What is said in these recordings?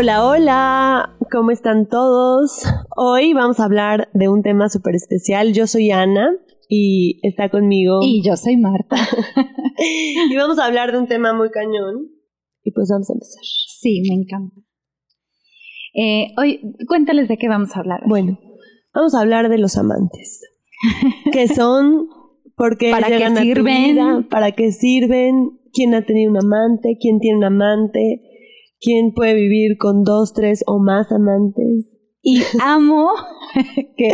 Hola, hola, ¿cómo están todos? Hoy vamos a hablar de un tema súper especial. Yo soy Ana y está conmigo. Y yo soy Marta. y vamos a hablar de un tema muy cañón. Y pues vamos a empezar. Sí, me encanta. Eh, hoy, cuéntales de qué vamos a hablar. Bueno, vamos a hablar de los amantes. ¿Qué son? ¿Por qué ¿Para qué sirven? vida? ¿Para qué sirven? ¿Quién ha tenido un amante? ¿Quién tiene un amante? ¿Quién puede vivir con dos, tres o más amantes? Y amo que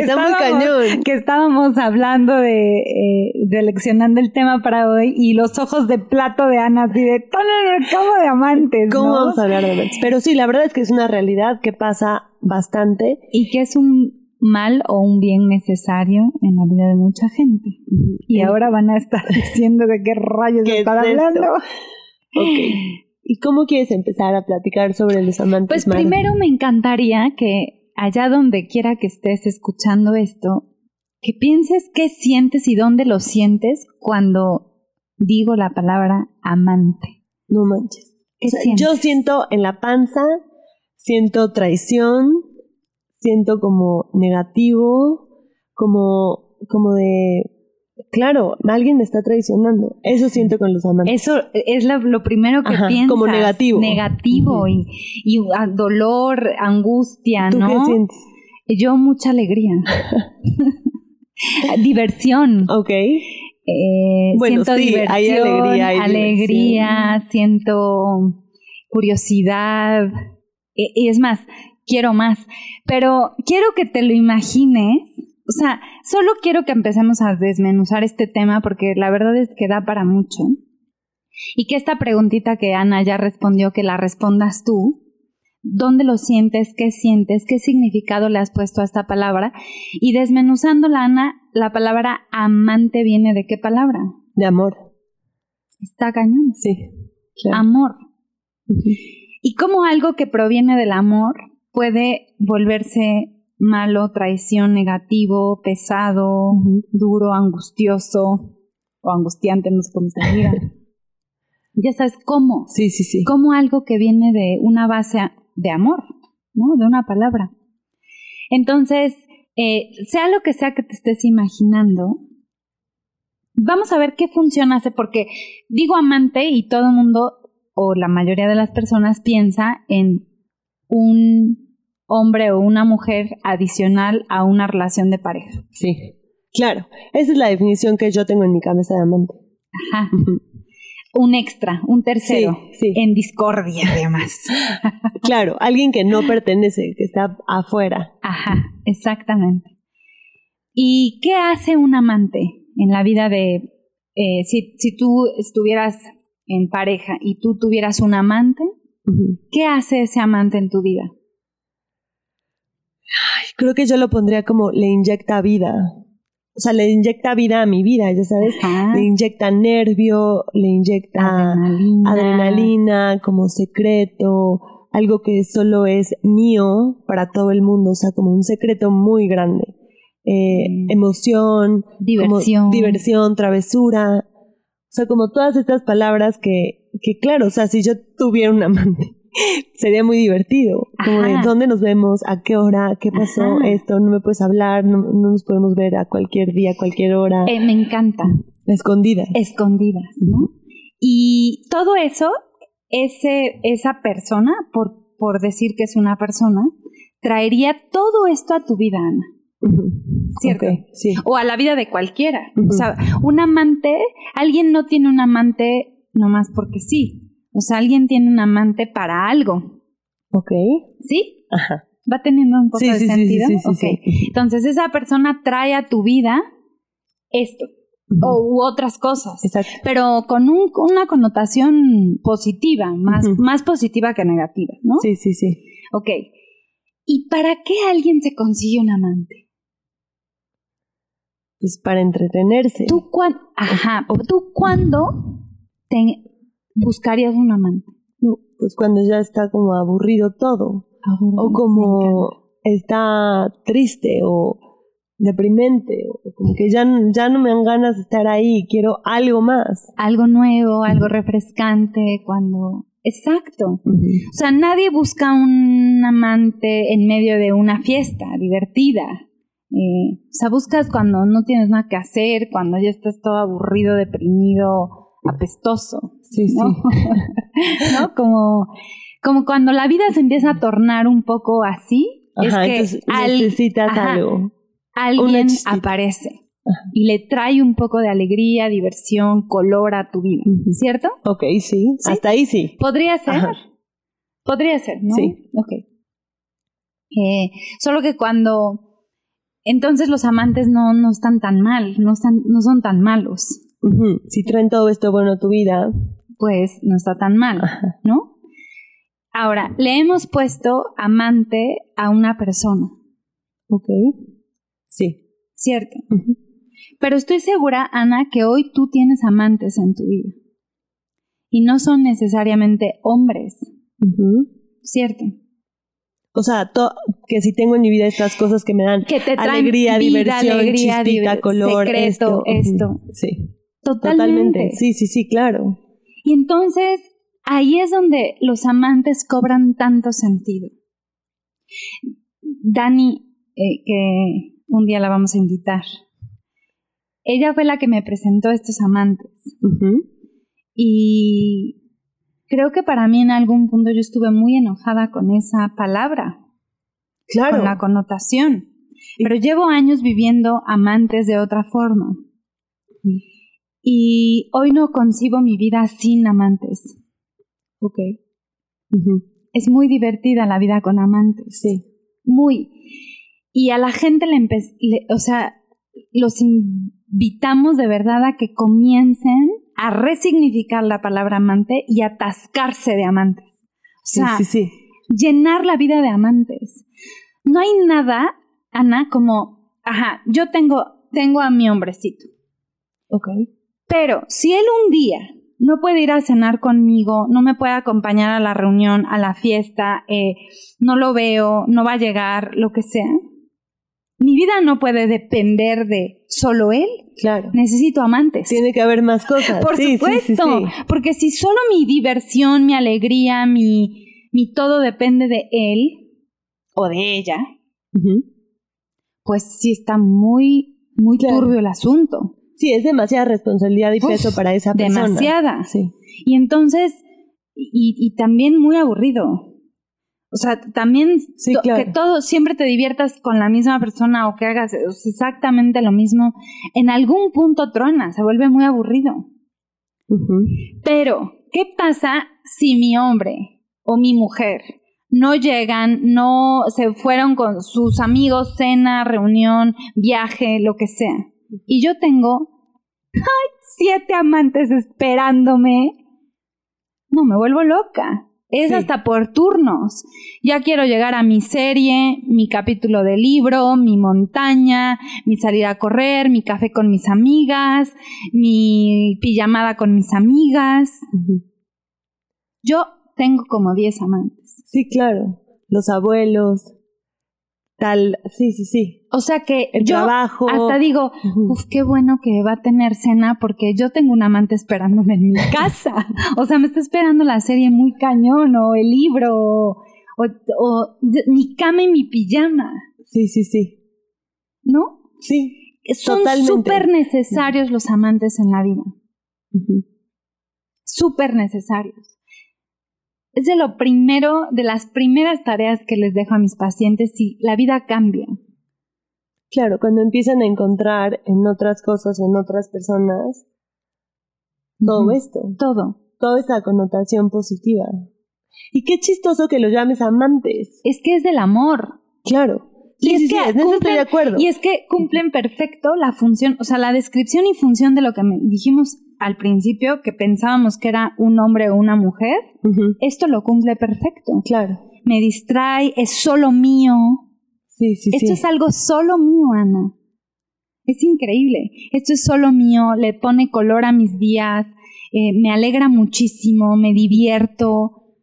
Está muy estábamos- cañón. Que estábamos hablando de, eh, seleccionando el tema para hoy y los ojos de plato de Ana así de todo el cabo de amantes. ¿Cómo ¿no? vamos a hablar de amantes? Pero sí, la verdad es que es una realidad que pasa bastante. Y que es un mal o un bien necesario en la vida de mucha gente. Y ahora van a estar diciendo de qué rayos ¿Qué están es esto? hablando. Ok. ¿Y cómo quieres empezar a platicar sobre los amantes? Pues Mara? primero me encantaría que allá donde quiera que estés escuchando esto, que pienses qué sientes y dónde lo sientes cuando digo la palabra amante. No manches. ¿Qué O sea, sientes? yo siento en la panza, siento traición, siento como negativo, como, como de, claro, alguien me está traicionando. Eso siento con los amantes. Eso es lo, lo primero que Ajá, piensas. como negativo. Negativo y, y, ah, dolor, angustia, ¿Tú ¿no? qué sientes? Yo mucha alegría. Diversión. Ok. Eh, Bueno, siento sí, diversión, hay alegría, hay alegría, siento curiosidad. E- Y es más, quiero más. Pero quiero que te lo imagines. O sea, solo quiero que empecemos a desmenuzar este tema porque la verdad es que da para mucho. Y que esta preguntita que Ana ya respondió, que la respondas tú. ¿Dónde lo sientes? ¿Qué sientes? ¿Qué significado le has puesto a esta palabra? Y desmenuzándola, Ana, la palabra amante viene de qué palabra? De amor. Está cañón. Sí. Claro. Amor. Y cómo algo que proviene del amor puede volverse malo, traición, negativo, pesado, duro, angustioso o angustiante, no sé cómo se diga. ya sabes cómo. Sí, sí, sí. como algo que viene de una base de amor, ¿no? De una palabra. Entonces, eh, sea lo que sea que te estés imaginando, vamos a ver qué función hace, porque digo amante y todo el mundo, o la mayoría de las personas, piensa en un hombre o una mujer adicional a una relación de pareja. Sí. Claro. Esa es la definición que yo tengo en mi cabeza de amante. Ajá. Un extra, un tercero, Sí, sí. en discordia además. Claro, alguien que no pertenece, que está afuera. Ajá, exactamente. ¿Y qué hace un amante en la vida de, eh, si, si tú estuvieras en pareja y tú tuvieras un amante. ¿qué hace ese amante en tu vida? Creo que yo lo pondría como le inyecta vida. O sea, le inyecta vida a mi vida, ya sabes. Ajá. Le inyecta nervio, le inyecta Adrenalina. adrenalina como secreto, algo que solo es mío para todo el mundo, o sea, como un secreto muy grande. Eh, Mm. emoción, como Diversión. diversión, travesura. O sea, como todas estas palabras que, que claro, o sea, si yo tuviera un amante, sería muy divertido. Como de dónde nos vemos, a qué hora, qué pasó, Ajá. esto, no me puedes hablar, no, no nos podemos ver a cualquier día, a cualquier hora, Eh, me encanta. escondida. Escondidas, ¿no? Y todo eso, ese, esa persona, por, por decir que es una persona, traería todo esto a tu vida, Ana. ¿Cierto? Sí. o a la vida de cualquiera. O sea, un amante, alguien no tiene un amante nomás porque sí. O sea, alguien tiene un amante para algo. Ok. ¿Sí? Ajá. ¿Va teniendo un poco Sí, de sí, sentido? sí, sí, Ok. sí. Entonces, esa persona trae a tu vida esto o u otras cosas. Exacto. Pero con, un, una connotación positiva, más, más positiva que negativa, ¿no? Sí, sí, sí. Ok. ¿Y para qué alguien se consigue un amante? Pues para entretenerse. ¿Tú, cuán, ajá, ¿tú cuándo te buscarías un amante? No, pues cuando ya está como aburrido todo. O como está triste o deprimente. O como que ya, ya no me dan ganas de estar ahí. Quiero algo más. Algo nuevo, algo refrescante, cuando Exacto. O sea, nadie busca un amante en medio de una fiesta divertida. Eh, o sea, buscas cuando no tienes nada que hacer, cuando ya estás todo aburrido, deprimido, apestoso. Sí, sí. ¿No? Como, como cuando la vida se empieza a tornar un poco así, es que necesitas algo. Alguien aparece y le trae un poco de alegría, diversión, color a tu vida, ¿cierto? Ok, sí. Hasta ahí sí. Podría ser. Podría ser, ¿no? Sí. Ok. Eh, solo que cuando entonces los amantes no, no están tan mal, no, están, no son tan malos. Si traen todo esto bueno a tu vida, pues no está tan mal, ¿no? Ahora, le hemos puesto amante a una persona. Ok. Sí. Cierto. Pero estoy segura, Ana, que hoy tú tienes amantes en tu vida. Y no son necesariamente hombres. ¿Cierto? O sea, que si tengo en mi vida estas cosas que me dan alegría, diversión, chispita, color, secreto, esto. Sí. Totalmente. Sí, sí, sí, claro. Y entonces ahí es donde los amantes cobran tanto sentido. Dani, eh, que un día la vamos a invitar, ella fue la que me presentó estos amantes. Y creo que para mí en algún punto yo estuve muy enojada con esa palabra. Claro. Con la connotación. Pero llevo años viviendo amantes de otra forma. Y hoy no concibo mi vida sin amantes. Ok. Es muy divertida la vida con amantes. Sí. Muy. Y a la gente le, le o sea, los invitamos de verdad a que comiencen a resignificar la palabra amante y atascarse de amantes. O sea, sí, sí, llenar la vida de amantes. No hay nada, Ana, como, ajá, yo tengo, tengo a mi hombrecito. Ok. Pero si él un día no puede ir a cenar conmigo, no me puede acompañar a la reunión, a la fiesta, eh, no lo veo, no va a llegar, lo que sea, mi vida no puede depender de solo él. Claro. Necesito amantes. Tiene que haber más cosas. Por supuesto. porque si solo mi diversión, mi alegría, mi, mi todo depende de él o de ella, pues sí está muy, muy turbio el asunto. Sí, es demasiada responsabilidad y peso para esa persona. Demasiada. Sí. Y entonces, y, y también muy aburrido. O sea, también que todo siempre te diviertas con la misma persona o que hagas exactamente lo mismo, en algún punto trona, se vuelve muy aburrido. Pero, ¿qué pasa si mi hombre o mi mujer no llegan, no se fueron con sus amigos, cena, reunión, viaje, lo que sea? Y yo tengo siete amantes esperándome. No, me vuelvo loca. Es hasta por turnos. Ya quiero llegar a mi serie, mi capítulo de libro, mi montaña, mi salida a correr, mi café con mis amigas, mi pijamada con mis amigas. Yo tengo como 10 amantes. Sí, claro. Los abuelos, tal, sí, sí, sí. O sea que el yo trabajo. hasta digo, uf, qué bueno que va a tener cena porque yo tengo un amante esperándome en mi casa. o sea, me está esperando la serie muy cañón o el libro o, mi cama y mi pijama. Sí, sí, sí. ¿No? Sí. Son súper necesarios los amantes en la vida. Súper necesarios es de lo primero, de las primeras tareas que les dejo a mis pacientes si la vida cambia. Claro, cuando empiezan a encontrar en otras cosas o en otras personas todo esto. Todo. Toda esta connotación positiva. Y qué chistoso que lo llames amantes. Es que es del amor. Claro. y es que estoy de acuerdo. Y es que cumplen perfecto la función, o sea, la descripción y función de lo que dijimos al principio que pensábamos que era un hombre o una mujer, esto lo cumple perfecto. Claro. Me distrae, es solo mío. Sí, sí, esto es algo solo mío, Ana. Es increíble. Esto es solo mío, le pone color a mis días, eh, me alegra muchísimo, me divierto.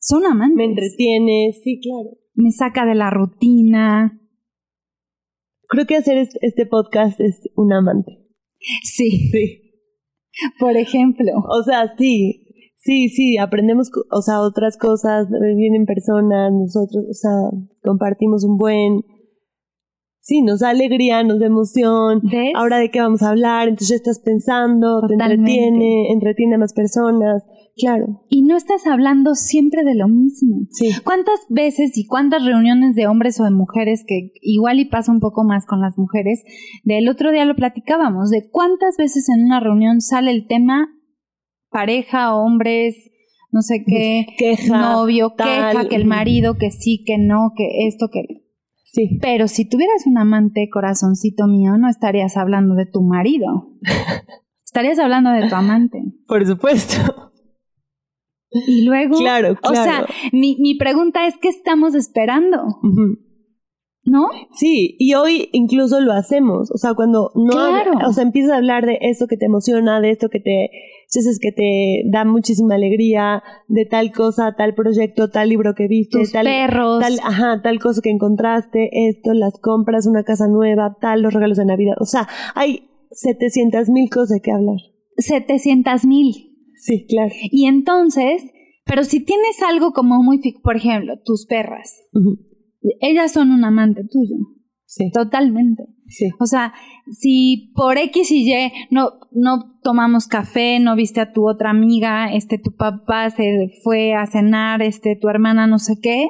Son amantes. Me entretiene, sí, claro. Me saca de la rutina. Creo que hacer este podcast es un amante. Sí. Sí. Por ejemplo. O sea, sí, Sí, sí, aprendemos, o sea, otras cosas, vienen personas, nosotros, o sea, compartimos un buen, sí, nos da alegría, nos da emoción. ¿Ves? Ahora de qué vamos a hablar, entonces ya estás pensando, te entretiene, entretiene a más personas. Claro, Y no estás hablando siempre de lo mismo. sí. ¿Cuántas veces y cuántas reuniones de hombres o de mujeres, que igual y pasa un poco más con las mujeres, del otro día lo platicábamos, de cuántas veces en una reunión sale el tema pareja, hombres, no sé qué, Queja, novio, tal. queja, que el marido, que sí, que no, que esto, que... Sí, Pero si tuvieras un amante, corazoncito mío, no estarías hablando de tu marido. Estarías hablando de tu amante. por supuesto. Y luego, Claro, o sea, claro. mi, mi pregunta es, ¿qué estamos esperando? ¿No? Sí, y hoy incluso lo hacemos, o sea, cuando no, Claro. habla- o sea, empiezas a hablar de esto que te emociona, de esto que te, dices que te da muchísima alegría, de tal cosa, tal proyecto, tal libro que viste, Tus tal, perros. tal, ajá, tal cosa que encontraste, esto, las compras, una casa nueva, tal, los regalos de Navidad, o sea, hay 700 mil cosas de que hablar. 700 mil. Sí, claro. Y entonces, pero si tienes algo como muy, por ejemplo, tus perras. Ellas son un amante tuyo, Sí, totalmente. sí. O sea, si por X y Y no, no tomamos café, no viste a tu otra amiga, este, tu papá se fue a cenar, este, tu hermana no sé qué,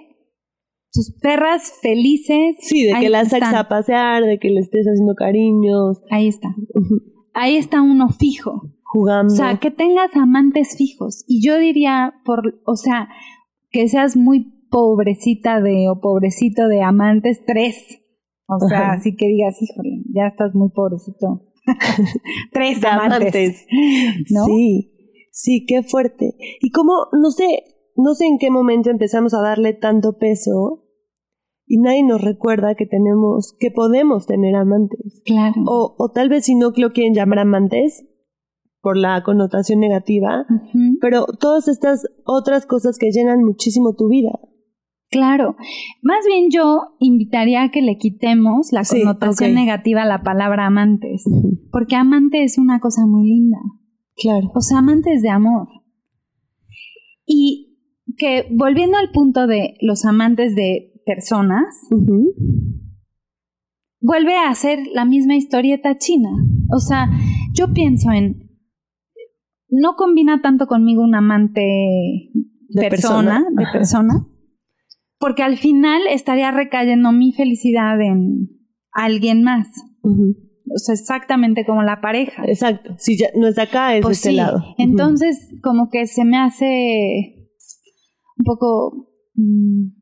tus perras felices. Sí, de que las saques a pasear, de que le estés haciendo cariños, Ahí está. Ahí está uno fijo. jugando. O sea, que tengas amantes fijos. Y yo diría, por, o sea, que seas muy pobrecita de, o pobrecito de amantes, tres. O sea, Ajá. así que digas, híjole, ya estás muy pobrecito. tres amantes. Sí, sí, qué fuerte. Y como, no sé, no sé en qué momento empezamos a darle tanto peso y nadie nos recuerda que tenemos, que podemos tener amantes. Claro. O, o tal vez si no lo quieren llamar amantes por la connotación negativa, pero todas estas otras cosas que llenan muchísimo tu vida. Claro. Más bien yo invitaría a que le quitemos la Sí, connotación negativa a la palabra amantes. Porque amante es una cosa muy linda. Claro. O sea, amantes de amor. Y que volviendo al punto de los amantes de personas, vuelve a ser la misma historieta china. O sea, yo pienso en, no combina tanto conmigo un amante De persona, persona. de persona, porque al final estaría recayendo mi felicidad en alguien más. O sea, exactamente como la pareja. Exacto. Si ya no es de acá, es Pues de este sí. lado. Entonces, como que se me hace un poco... mm,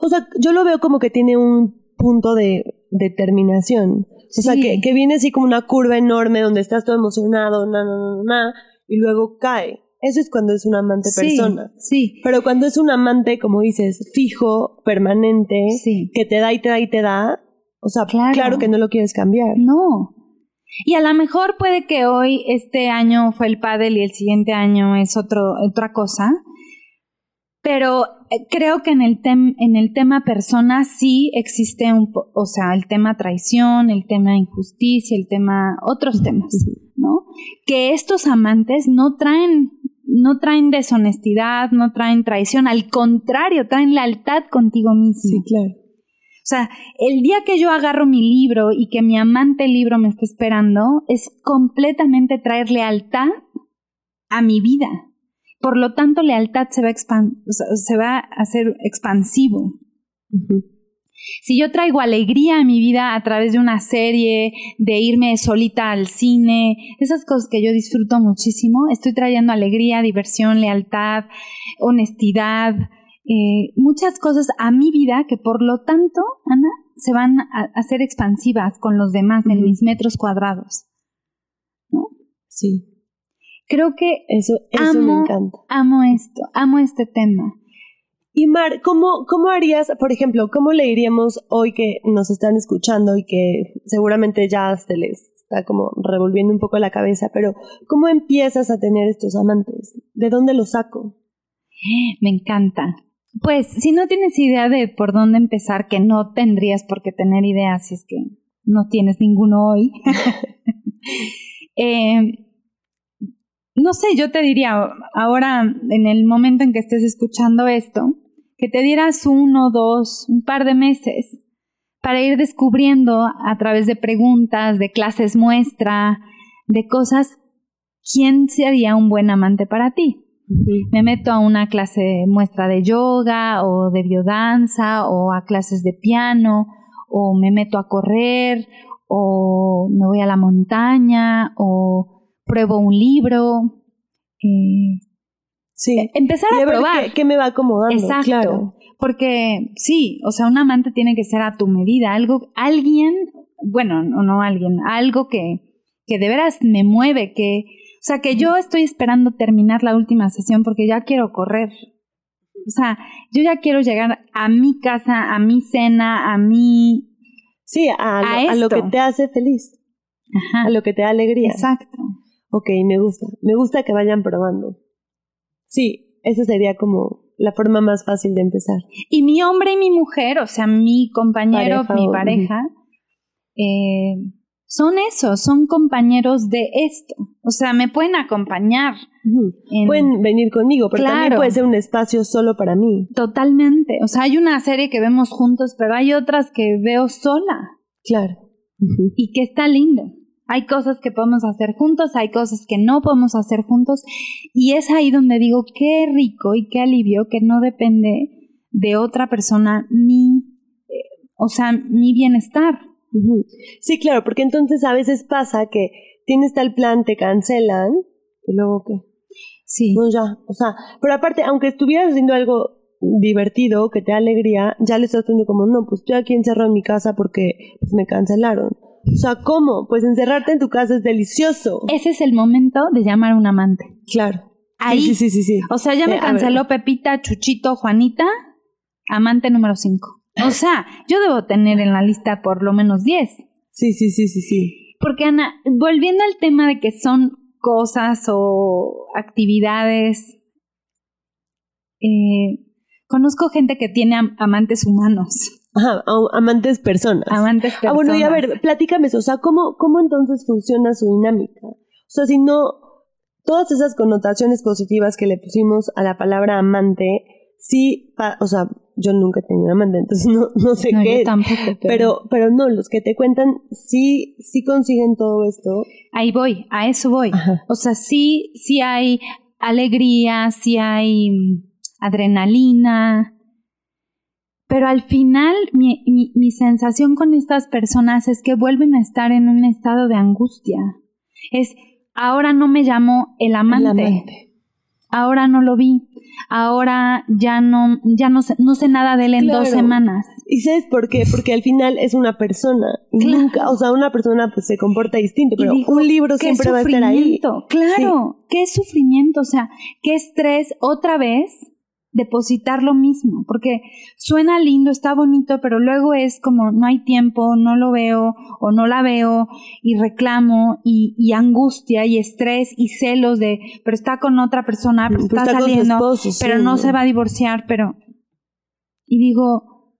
O sea, yo lo veo como que tiene un punto de determinación. O sea, que, que viene así como una curva enorme donde estás todo emocionado, na, na, na, na, y luego cae. Eso es cuando es un amante sí, persona. Sí, Pero cuando es un amante, como dices, fijo, permanente, sí. que te da y te da y te da, o sea, Claro. claro, que no lo quieres cambiar. No. Y a lo mejor puede que hoy, este año fue el pádel y el siguiente año es otro, otra cosa. Pero eh, creo que en el, tem- en el tema persona sí existe un, po- o sea, el tema traición, el tema injusticia, el tema, otros temas, ¿no? Que estos amantes no traen, no traen deshonestidad, no traen traición, al contrario, traen lealtad contigo mismo. Sí, claro. O sea, el día que yo agarro mi libro y que mi amante libro me está esperando, es completamente traer lealtad a mi vida. Por lo tanto, lealtad se va a, expan- o sea, se va a hacer expansivo. Si yo traigo alegría a mi vida a través de una serie, de irme solita al cine, esas cosas que yo disfruto muchísimo, estoy trayendo alegría, diversión, lealtad, honestidad, eh, muchas cosas a mi vida que por lo tanto, Ana, se van a, a ser expansivas con los demás en mis metros cuadrados. Sí, Creo que eso, eso me Amo- encanta. amo esto, amo este tema. Y Mar, ¿cómo, ¿cómo harías, por ejemplo, cómo le diríamos hoy que nos están escuchando y que seguramente ya se les está como revolviendo un poco la cabeza, pero ¿cómo empiezas a tener estos amantes? ¿De dónde los saco? Me encanta. Pues si no tienes idea de por dónde empezar, que no tendrías por qué tener idea si es que no tienes ninguno hoy, eh, no sé, yo te diría, ahora en el momento en que estés escuchando esto, que te dieras uno, dos, un par de meses para ir descubriendo a través de preguntas, de clases muestra, de cosas, quién sería un buen amante para ti. Me meto a una clase muestra de yoga o de biodanza o a clases de piano o me meto a correr o me voy a la montaña o pruebo un libro. Eh, Sí. E-, empezar a, Y a ver probar. qué, qué me va acomodando. Exacto. Claro. Porque sí, o sea, un amante tiene que ser a tu medida, algo, alguien, bueno, no, no alguien, algo que, que de veras me mueve, que, o sea, que yo estoy esperando terminar la última sesión porque ya quiero correr. O sea, yo ya quiero llegar a mi casa, a mi cena, a mi... Sí, a, lo- A a lo que te hace feliz, Ajá. a lo que te da alegría. Exacto. Ok, me gusta. Me gusta que vayan probando. Sí, esa sería como la forma más fácil de empezar. Y mi hombre y mi mujer, o sea, mi compañero, Pareja, mi o- pareja, eh, son eso, son compañeros de esto. O sea, me pueden acompañar. En- Pueden venir conmigo, pero también Claro. puede ser un espacio solo para mí. Totalmente. O sea, hay una serie que vemos juntos, pero hay otras que veo sola Claro. Y que está lindo. Hay cosas que podemos hacer juntos, hay cosas que no podemos hacer juntos y es ahí donde digo, qué rico y qué alivio que no depende de otra persona mi, eh, o sea, mi bienestar. Sí, claro, porque entonces a veces pasa que tienes tal plan, te cancelan y luego qué. Sí. No, ya. O sea, pero aparte, aunque estuvieras haciendo algo divertido, que te da alegría, ya le estás diciendo como, no, pues estoy aquí encerrado en mi casa porque pues, me cancelaron. O sea, ¿cómo? Pues encerrarte en tu casa es delicioso. Ese es el momento de llamar a un amante. Claro. Ahí. Sí, sí, sí, sí. O sea, ya me Eh, canceló Pepita, Chuchito, Juanita, amante número 5. O sea, yo debo tener en la lista por lo menos 10. Sí, sí, sí, sí, sí. Porque Ana, volviendo al tema de que son cosas o actividades, eh, conozco gente que tiene am- amantes humanos, Ajá, amantes personas. amantes personas. Ah, bueno, y a ver, platícame eso. O sea, ¿cómo, ¿cómo entonces funciona su dinámica? O sea, si no, todas esas connotaciones positivas que le pusimos a la palabra amante, sí, pa- o sea, yo nunca he tenido amante, entonces no, no sé No, qué yo tampoco, pero, Pero, pero no, los que te cuentan sí, sí consiguen todo esto. ahí voy, a eso voy. Ajá. O sea, sí, sí hay alegría, sí hay mm, adrenalina, pero al final mi, mi, mi sensación con estas personas es que vuelven a estar en un estado de angustia. Es, ahora no me llamo el amante, El amante. ahora no lo vi, ahora ya no, ya no sé, no sé nada de él en dos semanas. ¿Y sabes por qué? Porque al final es una persona. Claro. nunca, o sea, una persona pues se comporta distinto, pero digo, un libro siempre va a estar ahí. Claro, qué sufrimiento, o sea, qué estrés otra vez depositar lo mismo, porque suena lindo, está bonito, pero luego es como no hay tiempo, no lo veo o no la veo y reclamo y, y angustia y estrés y celos de, pero está con otra persona, pero Pues está, está saliendo, esposo, pero sí, no se va a divorciar, pero... Y digo,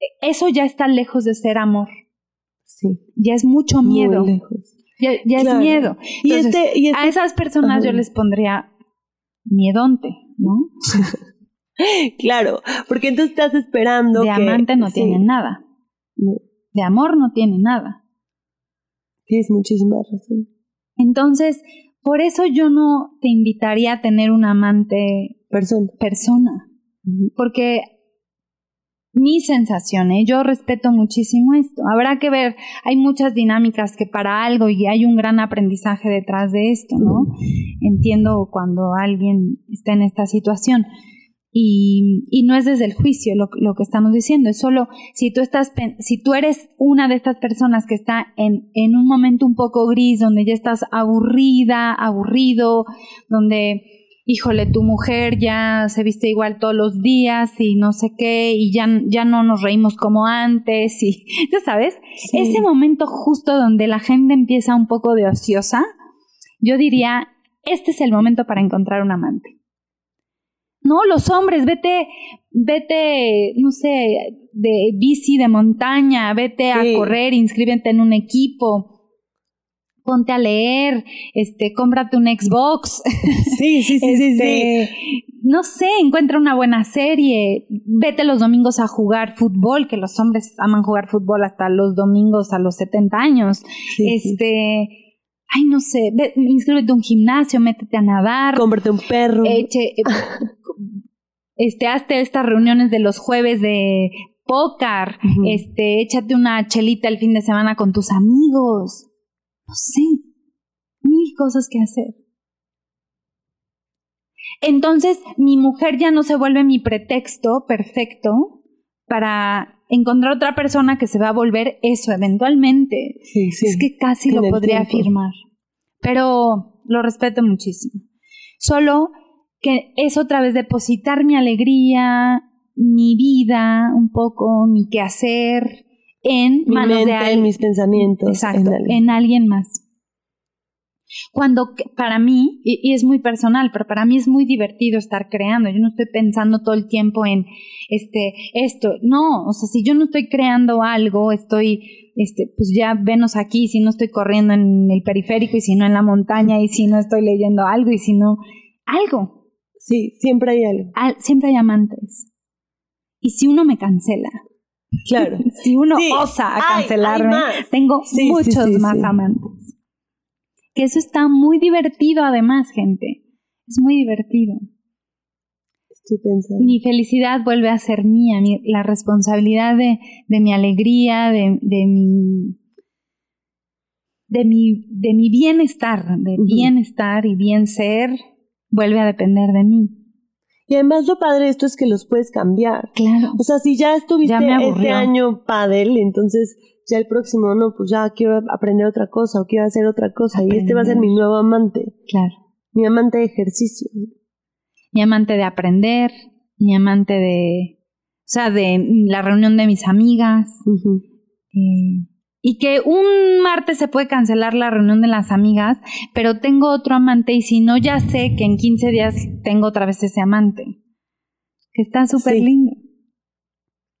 "E-, eso ya está lejos de ser amor, Sí. ya es mucho miedo. Muy lejos. Ya, ya Claro. es miedo. Y Entonces, este, y este A esas personas Ajá. yo les pondría miedonte, ¿no? Claro, porque entonces estás esperando de que... amante no sí, tienen nada. no, De amor no tienen nada. tienes muchísima razón. Entonces, por eso yo no te invitaría a tener un amante Persona. persona. Porque mi sensación, ¿eh? yo respeto muchísimo esto. Habrá que ver, hay muchas dinámicas que para algo y hay un gran aprendizaje detrás de esto, ¿no? Entiendo cuando alguien está en esta situación. Y, y no es desde el juicio lo, lo que estamos diciendo, es solo si tú estás, si tú eres una de estas personas que está en, en un momento un poco gris, donde ya estás aburrida, aburrido, donde, híjole, tu mujer ya se viste igual todos los días y no sé qué, y ya, ya no nos reímos como antes, y ya sabes, Sí. ese momento justo donde la gente empieza un poco de ociosa, yo diría, este es el momento para encontrar un amante. No, los hombres, vete, vete, no sé, de bici de montaña, vete a correr, inscríbete en un equipo. Ponte a leer, este, cómprate un Xbox. Sí, sí, sí, sí, Este, No sé, encuentra una buena serie, vete los domingos a jugar fútbol, que los hombres aman jugar fútbol hasta los domingos a los 70 años. sí. sí. este, ay, no sé, ve, inscríbete a un gimnasio, métete a nadar. Cómprate un perro. Eche, eh, este, hazte estas reuniones de los jueves de póker, este, échate una chelita el fin de semana con tus amigos. No sé, mil cosas que hacer. Entonces, mi mujer ya no se vuelve mi pretexto perfecto para encontrar otra persona que se va a volver eso eventualmente. sí, sí. Es que casi lo podría tiempo. afirmar. Pero lo respeto muchísimo. Solo que es otra vez depositar mi alegría, mi vida, un poco, mi quehacer en Mi manos mente, de alguien. mis pensamientos. Exacto, en en, alguien. más. Cuando para mí, y, y es muy personal, pero para mí es muy divertido estar creando. Yo no estoy pensando todo el tiempo en este, esto. No, o sea, si yo no estoy creando algo, estoy, este, pues ya venos aquí, si no estoy corriendo en el periférico y si no en la montaña y si no estoy leyendo algo y si no, algo. Sí, siempre hay algo. Al- siempre hay amantes. Y si uno me cancela, Claro. si uno Sí, osa a hay- hay cancelarme, tengo Sí, muchos sí, más amantes. Que eso está muy divertido además, gente. Es muy divertido. Estoy pensando. Mi felicidad vuelve a ser mía, mi- la responsabilidad de, de mi alegría, de, de mi de mi, de mi bienestar, de bienestar y bien ser, vuelve a depender de mí. Y además lo padre de esto es que los puedes cambiar. Claro. O sea, si ya estuviste Ya este año pádel, entonces ya el próximo no, pues ya quiero aprender otra cosa o quiero hacer otra cosa. Y este va a ser mi nuevo amante, Claro. mi amante de ejercicio. mi amante de aprender, mi amante de, o sea, de la reunión de mis amigas. Eh, y que un martes se puede cancelar la reunión de las amigas, pero tengo otro amante y si no, ya sé que en 15 días tengo otra vez ese amante. Que está súper Sí. lindo.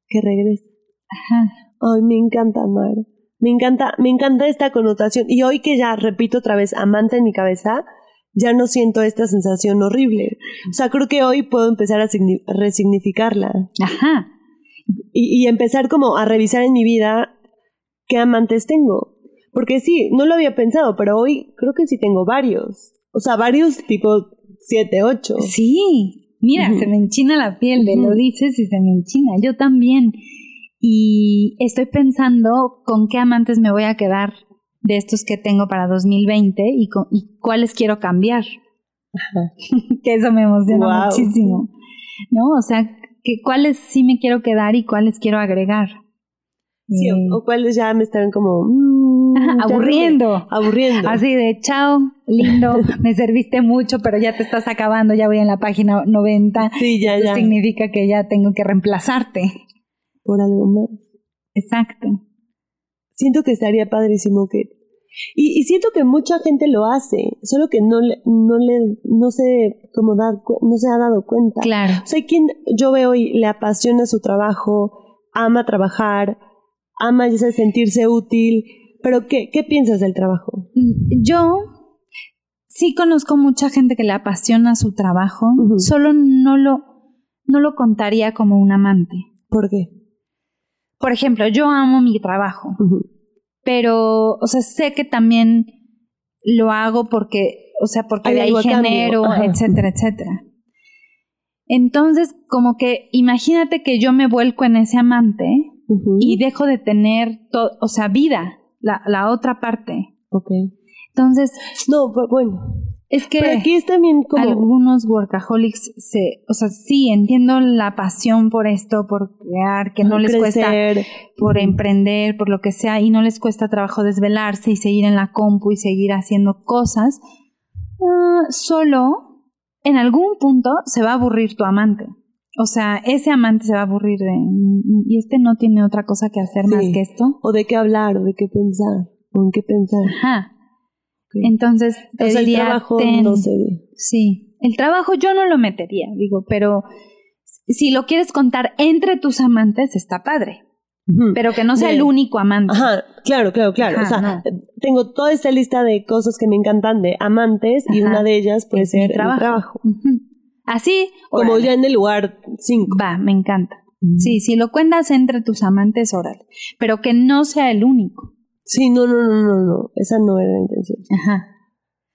Que regrese. Ajá. Ay, me encanta amar. Me encanta, me encanta esta connotación. Y hoy que ya repito otra vez amante en mi cabeza, ya no siento esta sensación horrible. O sea, creo que hoy puedo empezar a signi- a resignificarla. Ajá. y, y empezar como a revisar en mi vida qué amantes tengo. Porque sí, no lo había pensado, pero hoy creo que sí tengo varios. O sea, varios tipo siete, ocho. Sí, mira, se me enchina la piel, de lo Ujú. dices y se me enchina. Yo también. Y estoy pensando con qué amantes me voy a quedar de estos que tengo para 2020 y, con- y cuáles quiero cambiar. que eso me emociona muchísimo. ¿No? O sea, que cuáles sí me quiero quedar y cuáles quiero agregar. Sí, o- Eh, o, cuáles ya me están como mm, ajá, me- aburriendo. aburriendo. Así de, chao, lindo, me serviste mucho, pero ya te estás acabando, ya voy en la página 90. Sí, ya, Esto ya. significa que ya tengo que reemplazarte. Por algo más. Exacto. Siento que estaría padrísimo que. Y, y siento que mucha gente lo hace, solo que no le, no le, no se, como dar, no se ha dado cuenta. Claro. O sea, quien yo veo y le apasiona su trabajo, ama trabajar, ama ya sabes, sentirse útil, pero ¿qué, ¿qué piensas del trabajo? Mm, Yo sí conozco mucha gente que le apasiona su trabajo, solo no lo, no lo contaría como un amante. ¿Por qué? Por ejemplo, yo amo mi trabajo, pero, o sea, sé que también lo hago porque, o sea, porque Hay de ahí genero, ajá. etcétera, etcétera. Entonces, como que imagínate que yo me vuelco en ese amante Y dejo de tener, o sea, vida, la, la otra parte. Ok. Entonces, No, bu- bueno. es que Pero aquí es también como... algunos workaholics se, o sea, sí, entiendo la pasión por esto, por crear, que no les cuesta por emprender, por lo que sea, y no les cuesta trabajo desvelarse y seguir en la compu y seguir haciendo cosas, ah, solo en algún punto se va a aburrir tu amante. O sea, ese amante se va a aburrir de, "Mm, y este no tiene otra cosa que hacer más que esto. O de qué hablar, o de qué pensar, o en qué pensar. Ajá. Entonces, te o sea, el diría, trabajo "Ten". no se ve. Sí, el trabajo yo no lo metería, digo, pero si lo quieres contar entre tus amantes, está padre. pero que no sea el único amante. Ajá, claro, claro, claro. o sea, tengo toda esta lista de cosas que me encantan de amantes y una de ellas puede ser el trabajo. Así. Como ya en el lugar 5. Va, me encanta. Sí, si lo cuentas entre tus amantes, órale. Pero que no sea el único. Sí, no, no, no, no, no. Esa no era la intención. Ajá.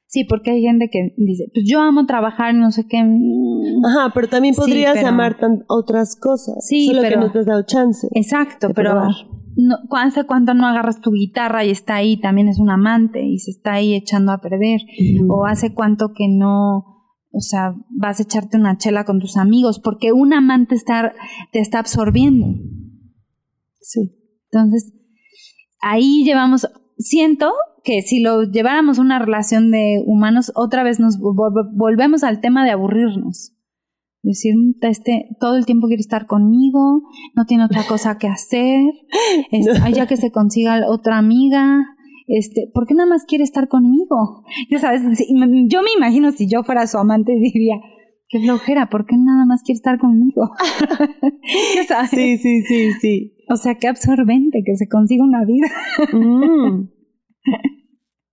Sí, porque hay gente que dice, pues yo amo trabajar, no sé qué. Mm". Ajá, pero también podrías amar otras cosas. Sí, solo que no te has dado chance. Exacto, pero no, hace cuánto no agarras tu guitarra y está ahí, también es un amante y se está ahí echando a perder. O hace cuánto que no, o sea, vas a echarte una chela con tus amigos, porque un amante está, te está absorbiendo. Sí. Entonces, ahí llevamos, siento que si lo lleváramos a una relación de humanos, otra vez nos volvemos al tema de aburrirnos. Decir, este, todo el tiempo quiere estar conmigo, no tiene otra cosa que hacer, este, ya que se consiga otra amiga, este, ¿por qué nada más quiere estar conmigo? Ya sabes, yo me imagino si yo fuera su amante diría, qué flojera, ¿por qué nada más quiere estar conmigo? sabes? Sí, sí, sí, sí. O sea, qué absorbente que se consiga una vida. Mm.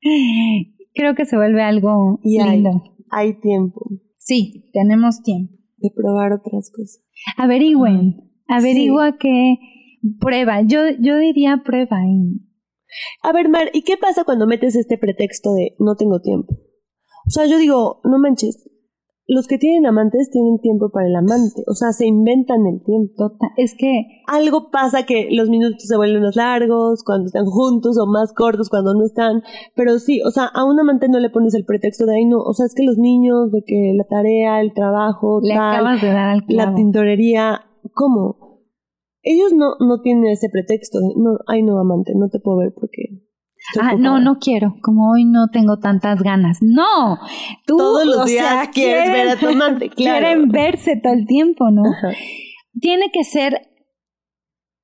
Creo que se vuelve algo lindo. Hay, tiempo. Sí, tenemos tiempo. De probar otras cosas. Averigüen. Averigua que prueba. Yo, yo diría prueba. A ver, Mar, ¿y qué pasa cuando metes este pretexto de no tengo tiempo? O sea, yo digo, no manches, los que tienen amantes tienen tiempo para el amante, o sea, se inventan el tiempo. Es que algo pasa que los minutos se vuelven más largos cuando están juntos o más cortos cuando no están, pero sí, o sea, a un amante no le pones el pretexto de ahí no, o sea, es que los niños, de que la tarea, el trabajo, le acabas de dar al la tintorería, ¿cómo? Ellos no, no tienen ese pretexto de, no, ay no, amante, no te puedo ver porque ah, no, no quiero, como hoy no tengo tantas ganas. No, tú todos los días quieres ver a tu amante, Quieren verse todo el tiempo, ¿no? Tiene que ser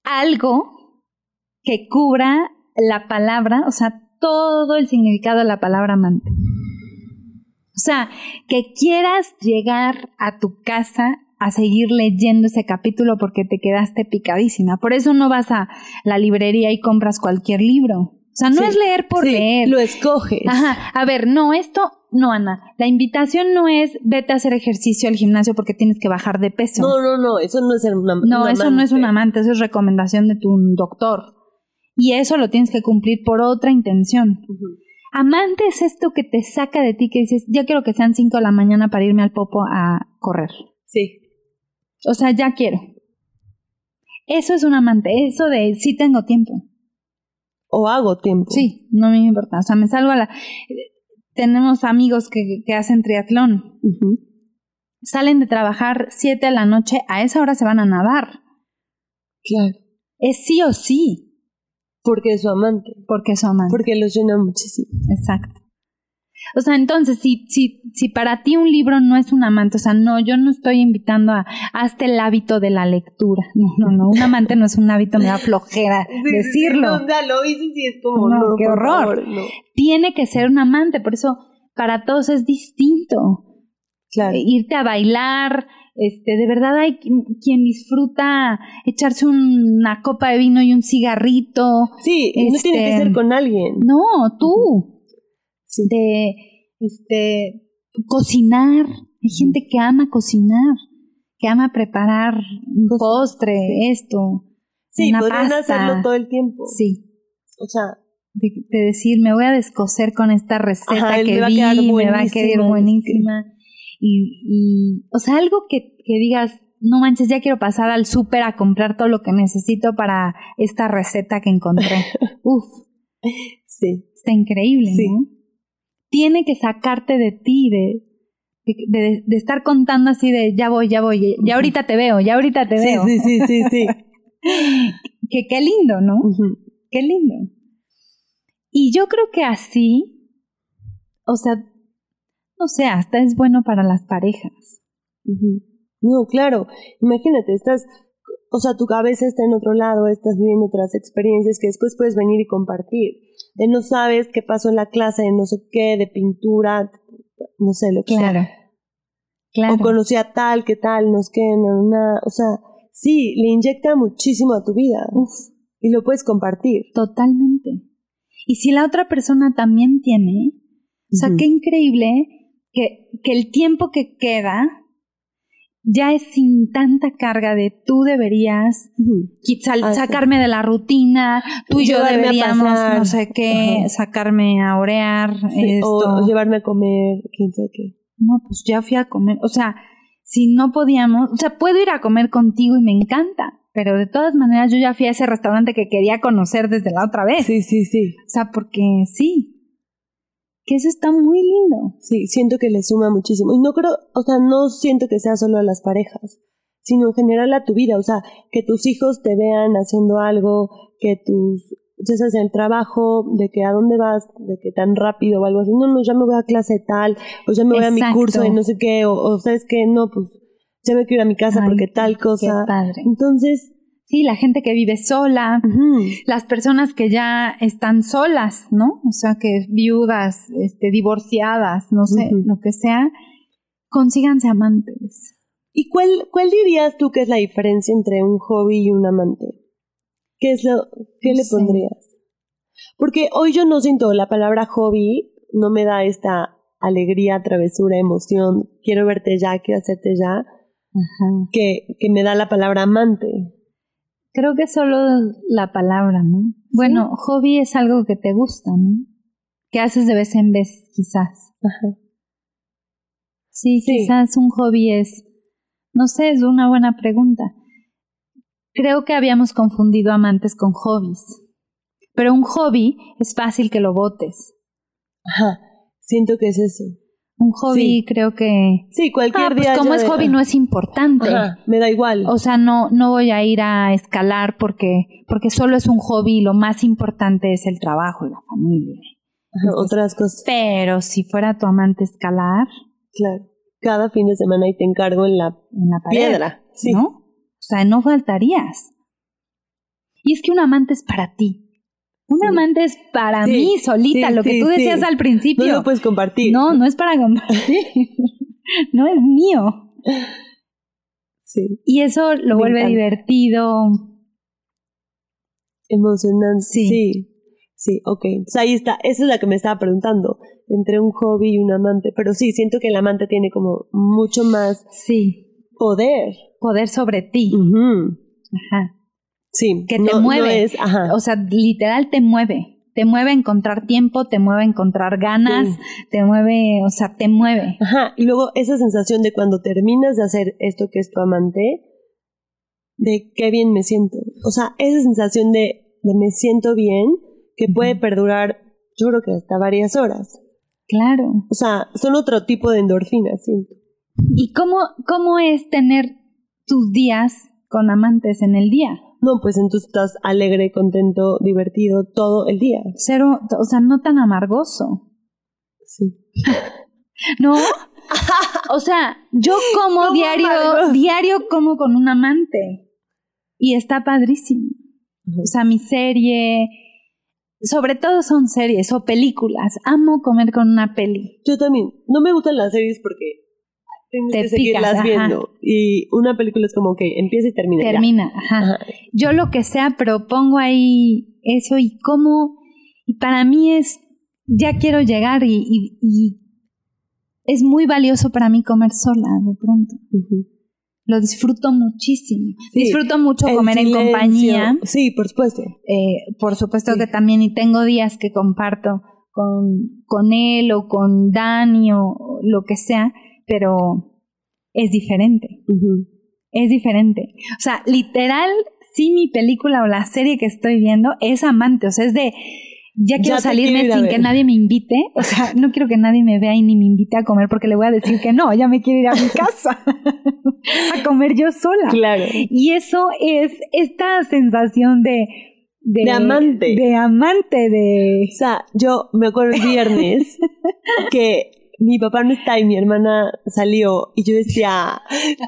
algo que cubra la palabra, o sea, todo el significado de la palabra amante. O sea, que quieras llegar a tu casa a seguir leyendo ese capítulo porque te quedaste picadísima. Por eso no vas a la librería y compras cualquier libro. O sea, no es leer por leer. Lo escoges. Ajá. A ver, no, esto, no, Ana. La invitación no es vete a hacer ejercicio al gimnasio porque tienes que bajar de peso. No, no, no. Eso no es una, No, eso no es un amante. Eso es recomendación de tu doctor. Y eso lo tienes que cumplir por otra intención. Amante es esto que te saca de ti, que dices, ya quiero que sean 5 de la mañana para irme al popo a correr. Sí. O sea, ya quiero. Eso es un amante. Eso de sí tengo tiempo o hago tiempo. Sí, no me importa. O sea, me salgo a la... Tenemos amigos que, que hacen triatlón. Salen de trabajar siete de la noche, a esa hora se van a nadar. Claro. Es sí o sí. Porque es su amante. Porque es su amante. Porque los llena muchísimo. Exacto. O sea, entonces, si, si, si para ti un libro no es un amante, o sea, no, yo no estoy invitando a hasta el hábito de la lectura. No, no, no, un amante no es un hábito, me da flojera decirlo. Sí, no, lo dices y es como, no, qué horror. Tiene que ser un amante, por eso para todos es distinto. Claro. Eh, irte a bailar, este, de verdad hay quien disfruta echarse una copa de vino y un cigarrito. Sí, no tiene que ser este, con alguien. No, tú de este, cocinar. Hay gente que ama cocinar, que ama preparar un postre, esto. Sí, podrían hacerlo todo el tiempo. Sí. O sea, de, decir, me voy a descoser con esta receta que vi, me va a quedar buenísima. Y, y, o sea, algo que, que digas, no manches, ya quiero pasar al súper a comprar todo lo que necesito para esta receta que encontré. Uf. Sí. Está increíble, ¿no? Tiene que sacarte de ti, de, de, de, estar contando así de ya voy, ya voy, ya ahorita te veo, ya ahorita te veo. Sí, sí, sí, sí. que qué lindo, ¿no? Qué lindo. Y yo creo que así, o sea, no sé, hasta es bueno para las parejas. No, claro. Imagínate, estás o sea, tu cabeza está en otro lado, estás viviendo otras experiencias que después puedes venir y compartir. De no sabes qué pasó en la clase, de no sé qué, de pintura, no sé, lo que claro. sea. Claro. O conocí a tal, qué tal, no sé qué, no, nada. O sea, sí, le inyecta muchísimo a tu vida. Uf, Y lo puedes compartir. Totalmente. Y si la otra persona también tiene, o sea, qué increíble que, que el tiempo que queda ya es sin tanta carga de tú deberías ah, sacarme de la rutina, tú y yo deberíamos, no sé qué, sacarme a orear esto. O llevarme a comer, quién sabe qué. No, pues ya fui a comer, o sea, si no podíamos, o sea, puedo ir a comer contigo y me encanta, pero de todas maneras yo ya fui a ese restaurante que quería conocer desde la otra vez. Sí, sí, sí. O sea, porque sí, que eso está muy lindo. Sí, siento que le suma muchísimo. Y no creo, o sea, no siento que sea solo a las parejas, sino en general a tu vida. O sea, que tus hijos te vean haciendo algo, que tus, ya sabes, el trabajo, de que a dónde vas, de que tan rápido o algo así. No, no, ya me voy a clase tal, o ya me voy a mi curso y no sé qué, o, o sabes que no, pues ya me quiero ir a mi casa porque tal cosa. padre. Entonces, Sí, la gente que vive sola, las personas que ya están solas, ¿no? O sea, que viudas, este, divorciadas, no sé, lo que sea, consíganse amantes. ¿Y cuál, cuál dirías tú que es la diferencia entre un hobby y un amante? ¿Qué es lo, qué le pondrías? Porque hoy yo no siento la palabra hobby, no me da esta alegría, travesura, emoción, quiero verte ya, quiero hacerte ya, Que, que me da la palabra amante. Creo que solo la palabra, ¿no? Bueno, hobby es algo que te gusta, ¿no? Que haces de vez en vez, quizás. Ajá. Sí, sí, quizás un hobby es, no sé, es una buena pregunta. Creo que habíamos confundido amantes con hobbies. Pero un hobby es fácil que lo votes. Ajá, siento que es eso un hobby creo que sí cualquier ah, pues día como es hobby no es importante. Me da igual. O sea no no voy a ir a escalar porque porque solo es un hobby y lo más importante es el trabajo y la familia. Otras cosas. pero si fuera tu amante escalar claro cada fin de semana y te encargo en la en la piedra sí. no o sea no faltarías. Y es que un amante es para ti un amante es para mí solita, lo que tú decías al principio. No lo puedes compartir. No, no es para compartir. no es mío. Sí. Y eso lo vuelve divertido. Emocionante. Sí. sí. ok. ahí está. Esa es la que me estaba preguntando. Entre un hobby y un amante. Pero sí, siento que el amante tiene como mucho más. Sí. Poder. Poder sobre ti. Ajá. Sí, que te mueve. O sea, literal te mueve. Te mueve a encontrar tiempo, te mueve a encontrar ganas, te mueve, o sea, te mueve. Ajá, y luego esa sensación de cuando terminas de hacer esto que es tu amante, de qué bien me siento. O sea, esa sensación de, de me siento bien, que puede perdurar, yo creo que hasta varias horas. Claro. O sea, son otro tipo de endorfinas, siento. ¿Y cómo, cómo es tener tus días con amantes en el día? No, pues entonces estás alegre, contento, divertido todo el día. Cero, o sea, no tan amargoso. Sí. ¿No? o sea, yo como diario, diario como con un amante. Y está padrísimo. O sea, mi serie, sobre todo son series o películas. Amo comer con una peli. Yo también. No me gustan las series porque tienes que seguirlas viendo. Y una película es como que empieza y termina. Termina, Ajá. Yo lo que sea, pero pongo ahí eso y cómo. Y para mí es. Ya quiero llegar y, y, es muy valioso para mí comer sola de pronto. Lo disfruto muchísimo. disfruto mucho comer en compañía. Sí, por supuesto. Eh, por supuesto que también, y tengo días que comparto con, con él o con Dani o lo que sea pero es diferente. Es diferente. O sea, literal, sí mi película o la serie que estoy viendo es amante, o sea, es de ya quiero salirme sin que nadie me invite, o sea, no quiero que nadie me vea y ni me invite a comer porque le voy a decir que no, ya me quiero ir a mi casa a comer yo sola. Claro. Y eso es esta sensación de de, amante. De amante, de... O sea, yo me acuerdo el viernes que mi papá no está y mi hermana salió y yo decía,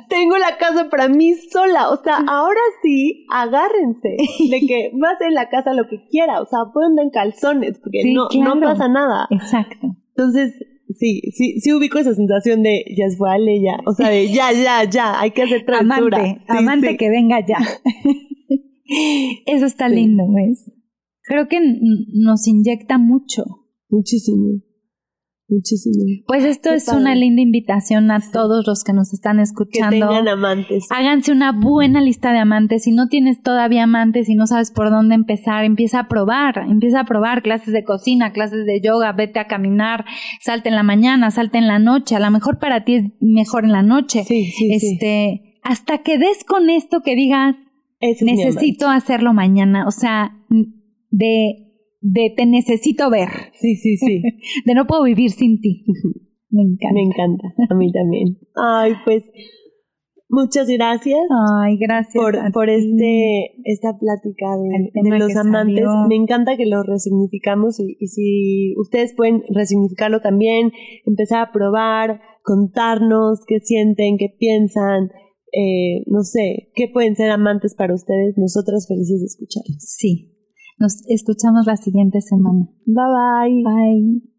tengo la casa para mí sola, o sea, ahora sí, agárrense de que vas en la casa lo que quiera, o sea, pueden en calzones porque no, no pasa nada. Exacto. Entonces, sí, sí, sí ubico esa sensación de ya es vale, ya, o sea, de ya, ya, ya, hay que hacer travesura. Amante, amante que venga ya. Eso está lindo, ¿ves? Creo que nos inyecta mucho. Muchísimo. Muchísimo. Pues esto es una linda invitación a todos los que nos están escuchando. Que tengan amantes. Háganse una buena lista de amantes. Si no tienes todavía amantes y no sabes por dónde empezar, empieza a probar. Empieza a probar clases de cocina, clases de yoga, vete a caminar, salte en la mañana, salte en la noche. A lo mejor para ti es mejor en la noche. Sí, sí, este, Hasta que des con esto que digas, necesito hacerlo mañana. O sea, de de te necesito ver. Sí, sí, sí. de no puedo vivir sin ti. Me encanta. Me encanta, a mí también. Ay, pues muchas gracias. Ay, gracias. Por, por este, esta plática de, los amantes. Me encanta que lo resignificamos y, y si ustedes pueden resignificarlo también, empezar a probar, contarnos qué sienten, qué piensan. Eh, no sé, qué pueden ser amantes para ustedes, nosotras felices de escucharlos. Sí, nos escuchamos la siguiente semana. Bye bye. Bye.